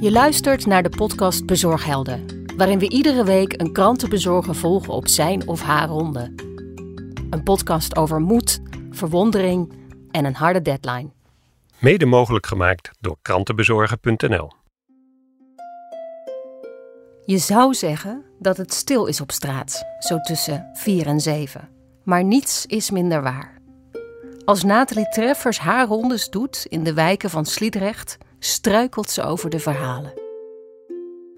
Je luistert naar de podcast Bezorghelden, waarin we iedere week een krantenbezorger volgen op zijn of haar ronde. Een podcast over moed, verwondering en een harde deadline. Mede mogelijk gemaakt door krantenbezorger.nl. Je zou zeggen dat het stil is op straat, zo tussen 4 en 7. Maar niets is minder waar. Als Nathalie Treffers haar rondes doet in de wijken van Sliedrecht, struikelt ze over de verhalen.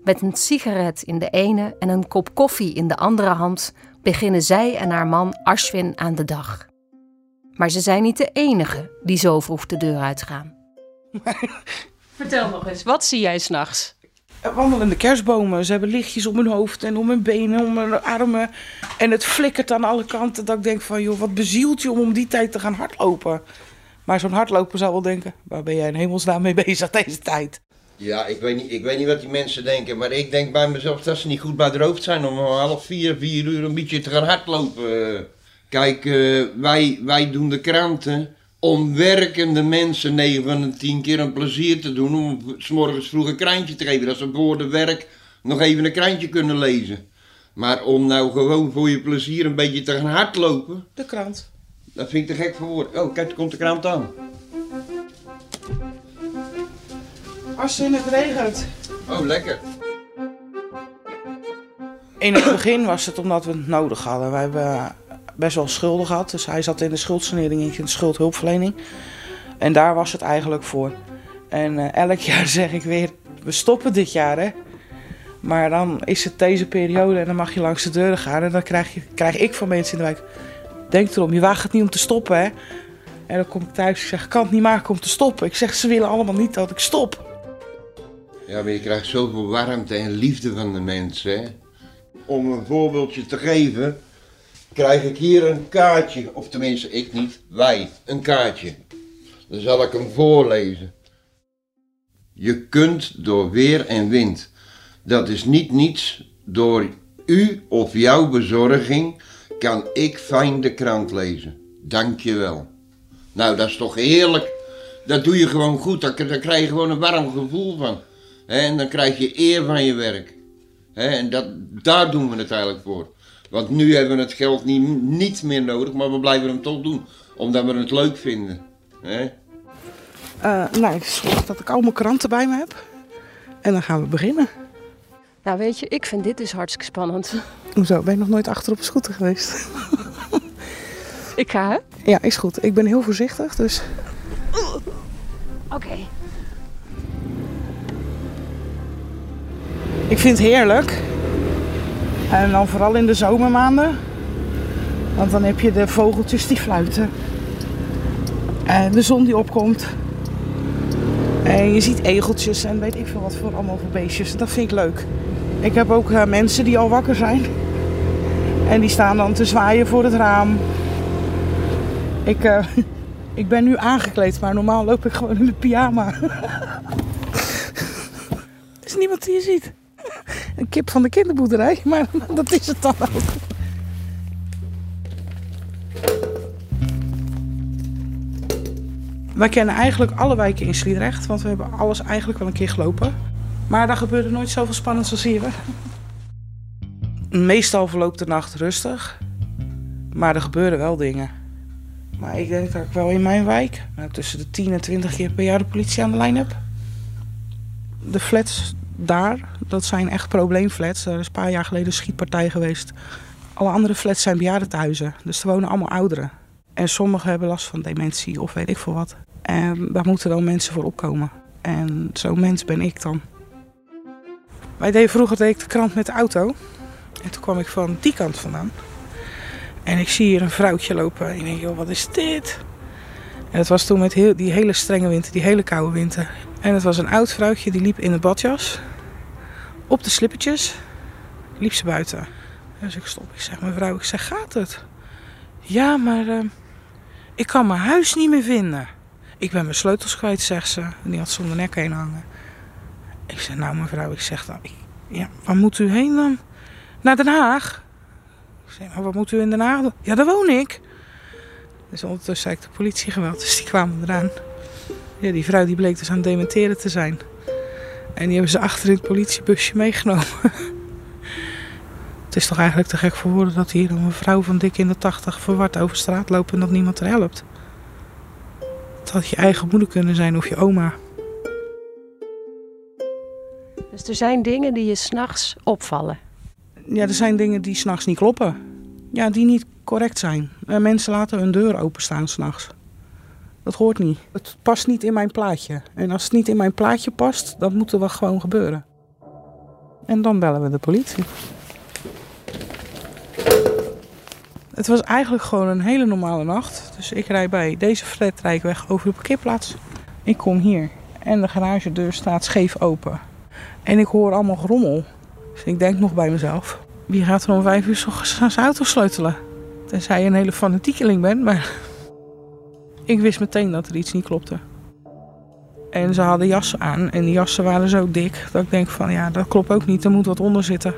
Met een sigaret in de ene en een kop koffie in de andere hand beginnen zij en haar man Ashwin aan de dag. Maar ze zijn niet de enige die zo vroeg de deur uitgaan. Vertel nog eens, wat zie jij s'nachts? wandelende kerstbomen. Ze hebben lichtjes om hun hoofd en om hun benen, om hun armen. En het flikkert aan alle kanten. Dat ik denk van, joh, wat bezielt je om om die tijd te gaan hardlopen? Maar zo'n hardloper zou wel denken, waar ben jij in hemelsnaam mee bezig deze tijd? Ja, ik weet, niet, ik weet niet wat die mensen denken, maar ik denk bij mezelf dat ze niet goed bij de hoofd zijn om half vier, vier uur een beetje te gaan hardlopen. Kijk, uh, wij, wij doen de kranten om werkende mensen 9 van de 10 keer een plezier te doen om s morgens vroeg een krantje te geven. Dat ze voor de werk nog even een krantje kunnen lezen. Maar om nou gewoon voor je plezier een beetje te gaan hardlopen. De krant. Dat vind ik te gek voor woord. Oh, kijk, er komt de krant aan. Als in het regent. Oh, lekker. In het begin was het omdat we het nodig hadden. We hebben best wel schulden gehad. Dus hij zat in de schuldsanering in de schuldhulpverlening. En daar was het eigenlijk voor. En uh, elk jaar zeg ik weer, we stoppen dit jaar hè. Maar dan is het deze periode en dan mag je langs de deuren gaan. En dan krijg, je, krijg ik van mensen in de wijk, denk erom, je waagt het niet om te stoppen hè. En dan kom ik thuis, ik zeg, ik kan het niet maken om te stoppen. Ik zeg, ze willen allemaal niet dat ik stop. Ja, maar je krijgt zoveel warmte en liefde van de mensen. Om een voorbeeldje te geven, krijg ik hier een kaartje, of tenminste ik niet, wij, een kaartje. Dan zal ik hem voorlezen. Je kunt door weer en wind. Dat is niet niets. Door u of jouw bezorging kan ik fijn de krant lezen. Dank je wel. Nou, dat is toch heerlijk. Dat doe je gewoon goed. Daar, krijg je gewoon een warm gevoel van. en dan krijg je eer van je werk. en dat, daar doen we het eigenlijk voor. Want nu hebben we het geld niet, niet meer nodig, maar we blijven hem toch doen. Omdat we het leuk vinden. Uh, nou, ik zorg dat ik al mijn kranten bij me heb. En dan gaan we beginnen. Nou, weet je, ik vind dit dus hartstikke spannend. Hoezo? Ben je nog nooit achter op een scooter geweest? ik ga, hè? Ja, is goed. Ik ben heel voorzichtig, dus... Oké. Ik vind het heerlijk en dan vooral in de zomermaanden. Want dan heb je de vogeltjes die fluiten. En de zon die opkomt. En je ziet egeltjes en weet ik veel wat voor allemaal voor beestjes. Dat vind ik leuk. Ik heb ook uh, mensen die al wakker zijn. En die staan dan te zwaaien voor het raam. Ik, uh, ik ben nu aangekleed, maar normaal loop ik gewoon in de pyjama. er is niemand die je ziet een kip van de kinderboerderij, maar dat is het dan ook. Wij kennen eigenlijk alle wijken in Sliedrecht, want we hebben alles eigenlijk wel een keer gelopen. Maar daar gebeurde nooit zoveel spannend als hier. Meestal verloopt de nacht rustig, maar er gebeuren wel dingen. Maar ik denk dat ik wel in mijn wijk nou, tussen de 10 en 20 keer per jaar de politie aan de lijn heb. De flats daar, dat zijn echt probleemflats. Er is een paar jaar geleden een schietpartij geweest. Alle andere flats zijn bejaardentehuizen. Dus er wonen allemaal ouderen. En sommigen hebben last van dementie of weet ik veel wat. En daar moeten dan mensen voor opkomen. En zo'n mens ben ik dan. Wij deden vroeger deed ik de krant met de auto. En toen kwam ik van die kant vandaan. En ik zie hier een vrouwtje lopen. En ik denk, joh, wat is dit? En het was toen met heel, die hele strenge winter, die hele koude winter. En het was een oud vrouwtje die liep in een badjas. Op de slippertjes liep ze buiten. Dus ik stop. Ik zeg, mevrouw, ik zeg, gaat het? Ja, maar uh, ik kan mijn huis niet meer vinden. Ik ben mijn sleutels kwijt, zegt ze. En die had ze om de nek heen hangen. Ik zeg, nou mevrouw, ik zeg dan, ja, waar moet u heen dan? Naar Den Haag? Ik zeg, maar wat moet u in Den Haag doen? Ja, daar woon ik. Dus ondertussen zei ik de politie geweld, dus die kwamen eraan. Ja, die vrouw die bleek dus aan het dementeren te zijn. En die hebben ze achter in het politiebusje meegenomen. het is toch eigenlijk te gek voor woorden dat hier een vrouw van dik in de tachtig verward over straat loopt en dat niemand er helpt. Het had je eigen moeder kunnen zijn of je oma. Dus er zijn dingen die je s'nachts opvallen. Ja, er zijn dingen die s'nachts niet kloppen. Ja, die niet correct zijn. Uh, mensen laten hun deur openstaan s'nachts. Dat hoort niet. Het past niet in mijn plaatje. En als het niet in mijn plaatje past, dan moet er wel gewoon gebeuren. En dan bellen we de politie. Het was eigenlijk gewoon een hele normale nacht. Dus ik rijd bij deze flat over de parkeerplaats. Ik kom hier en de garagedeur staat scheef open. En ik hoor allemaal gerommel. Dus ik denk nog bij mezelf. Wie gaat er om vijf uur zijn auto sleutelen? Tenzij je een hele fanatiekeling bent, maar... Ik wist meteen dat er iets niet klopte. En ze hadden jassen aan en die jassen waren zo dik dat ik denk van ja, dat klopt ook niet, er moet wat onder zitten.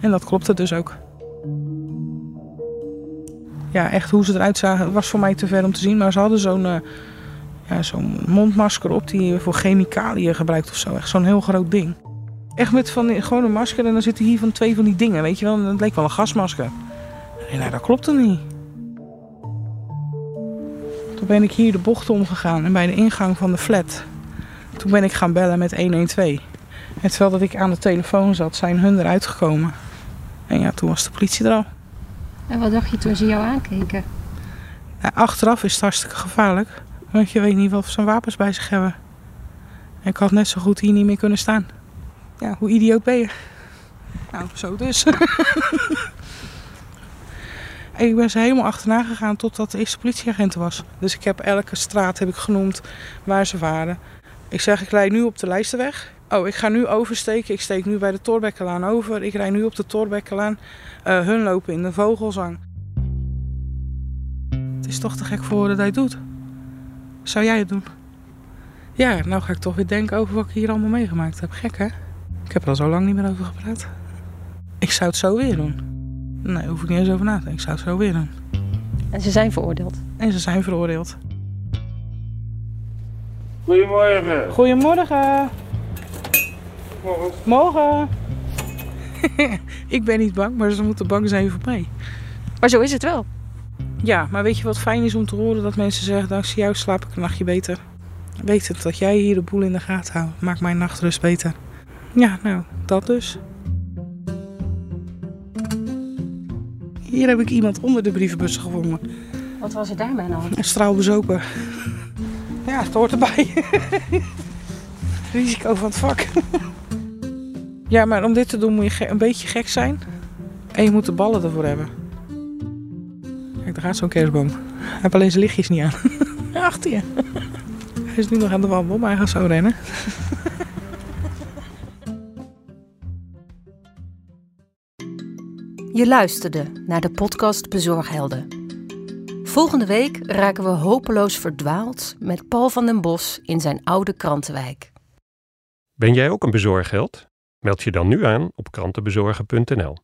En dat klopte dus ook. Ja, echt hoe ze eruit zagen was voor mij te ver om te zien, maar ze hadden zo'n uh, ja, zo'n mondmasker op die je voor chemicaliën gebruikt of zo. Echt zo'n heel groot ding. Echt met van gewoon een masker en dan zitten hier van twee van die dingen, weet je wel. En het leek wel een gasmasker. En nou, dat klopte niet. Toen ben ik hier de bocht omgegaan en bij de ingang van de flat. Toen ben ik gaan bellen met 112. En terwijl dat ik aan de telefoon zat, zijn hun eruit gekomen. En ja, toen was de politie er al. En wat dacht je toen ze jou aankeken? Achteraf is het hartstikke gevaarlijk. Want je weet niet wat ze wapens bij zich hebben. En ik had net zo goed hier niet meer kunnen staan. Ja, hoe idioot ben je? Nou, zo dus. ik ben ze helemaal achterna gegaan totdat de eerste politieagent was. Dus ik heb elke straat heb ik genoemd waar ze waren. Ik zeg, ik rijd nu op de Lijstenweg. Oh, ik ga nu oversteken. Ik steek nu bij de Torbekkelaan over. Ik rijd nu op de Torbekkelaan. Uh, hun lopen in de vogelzang. Het is toch te gek voor woorden dat hij doet. Zou jij het doen? Ja, nou ga ik toch weer denken over wat ik hier allemaal meegemaakt heb. Gek, hè? Ik heb er al zo lang niet meer over gepraat. Ik zou het zo weer doen. Nee, hoef ik niet eens over na te denken. Ik zou het zo weer doen. En ze zijn veroordeeld? En ze zijn veroordeeld. Goedemorgen. Goedemorgen. Morgen. Morgen. ik ben niet bang, maar ze moeten bang zijn voor mij. Maar zo is het wel. Ja, maar weet je wat fijn is om te horen dat mensen zeggen: dankzij jou slaap ik een nachtje beter. Weet het, dat jij hier de boel in de gaten houdt, maakt mijn nachtrust beter. Ja, nou, dat dus. Hier heb ik iemand onder de brievenbus gevonden. Wat was er daarmee aan? Een straal bezopen. Ja, het hoort erbij. Risico van het vak. Ja, maar om dit te doen moet je een beetje gek zijn. En je moet de ballen ervoor hebben. Kijk, daar gaat zo'n kerstboom. Hij heeft alleen zijn lichtjes niet aan. Achter je. Hij is nu nog aan de wandel, maar hij gaat zo rennen. Je luisterde naar de podcast Bezorghelden. Volgende week raken we hopeloos verdwaald met Paul van den Bos in zijn oude krantenwijk. Ben jij ook een bezorgheld? Meld je dan nu aan op krantenbezorgen.nl.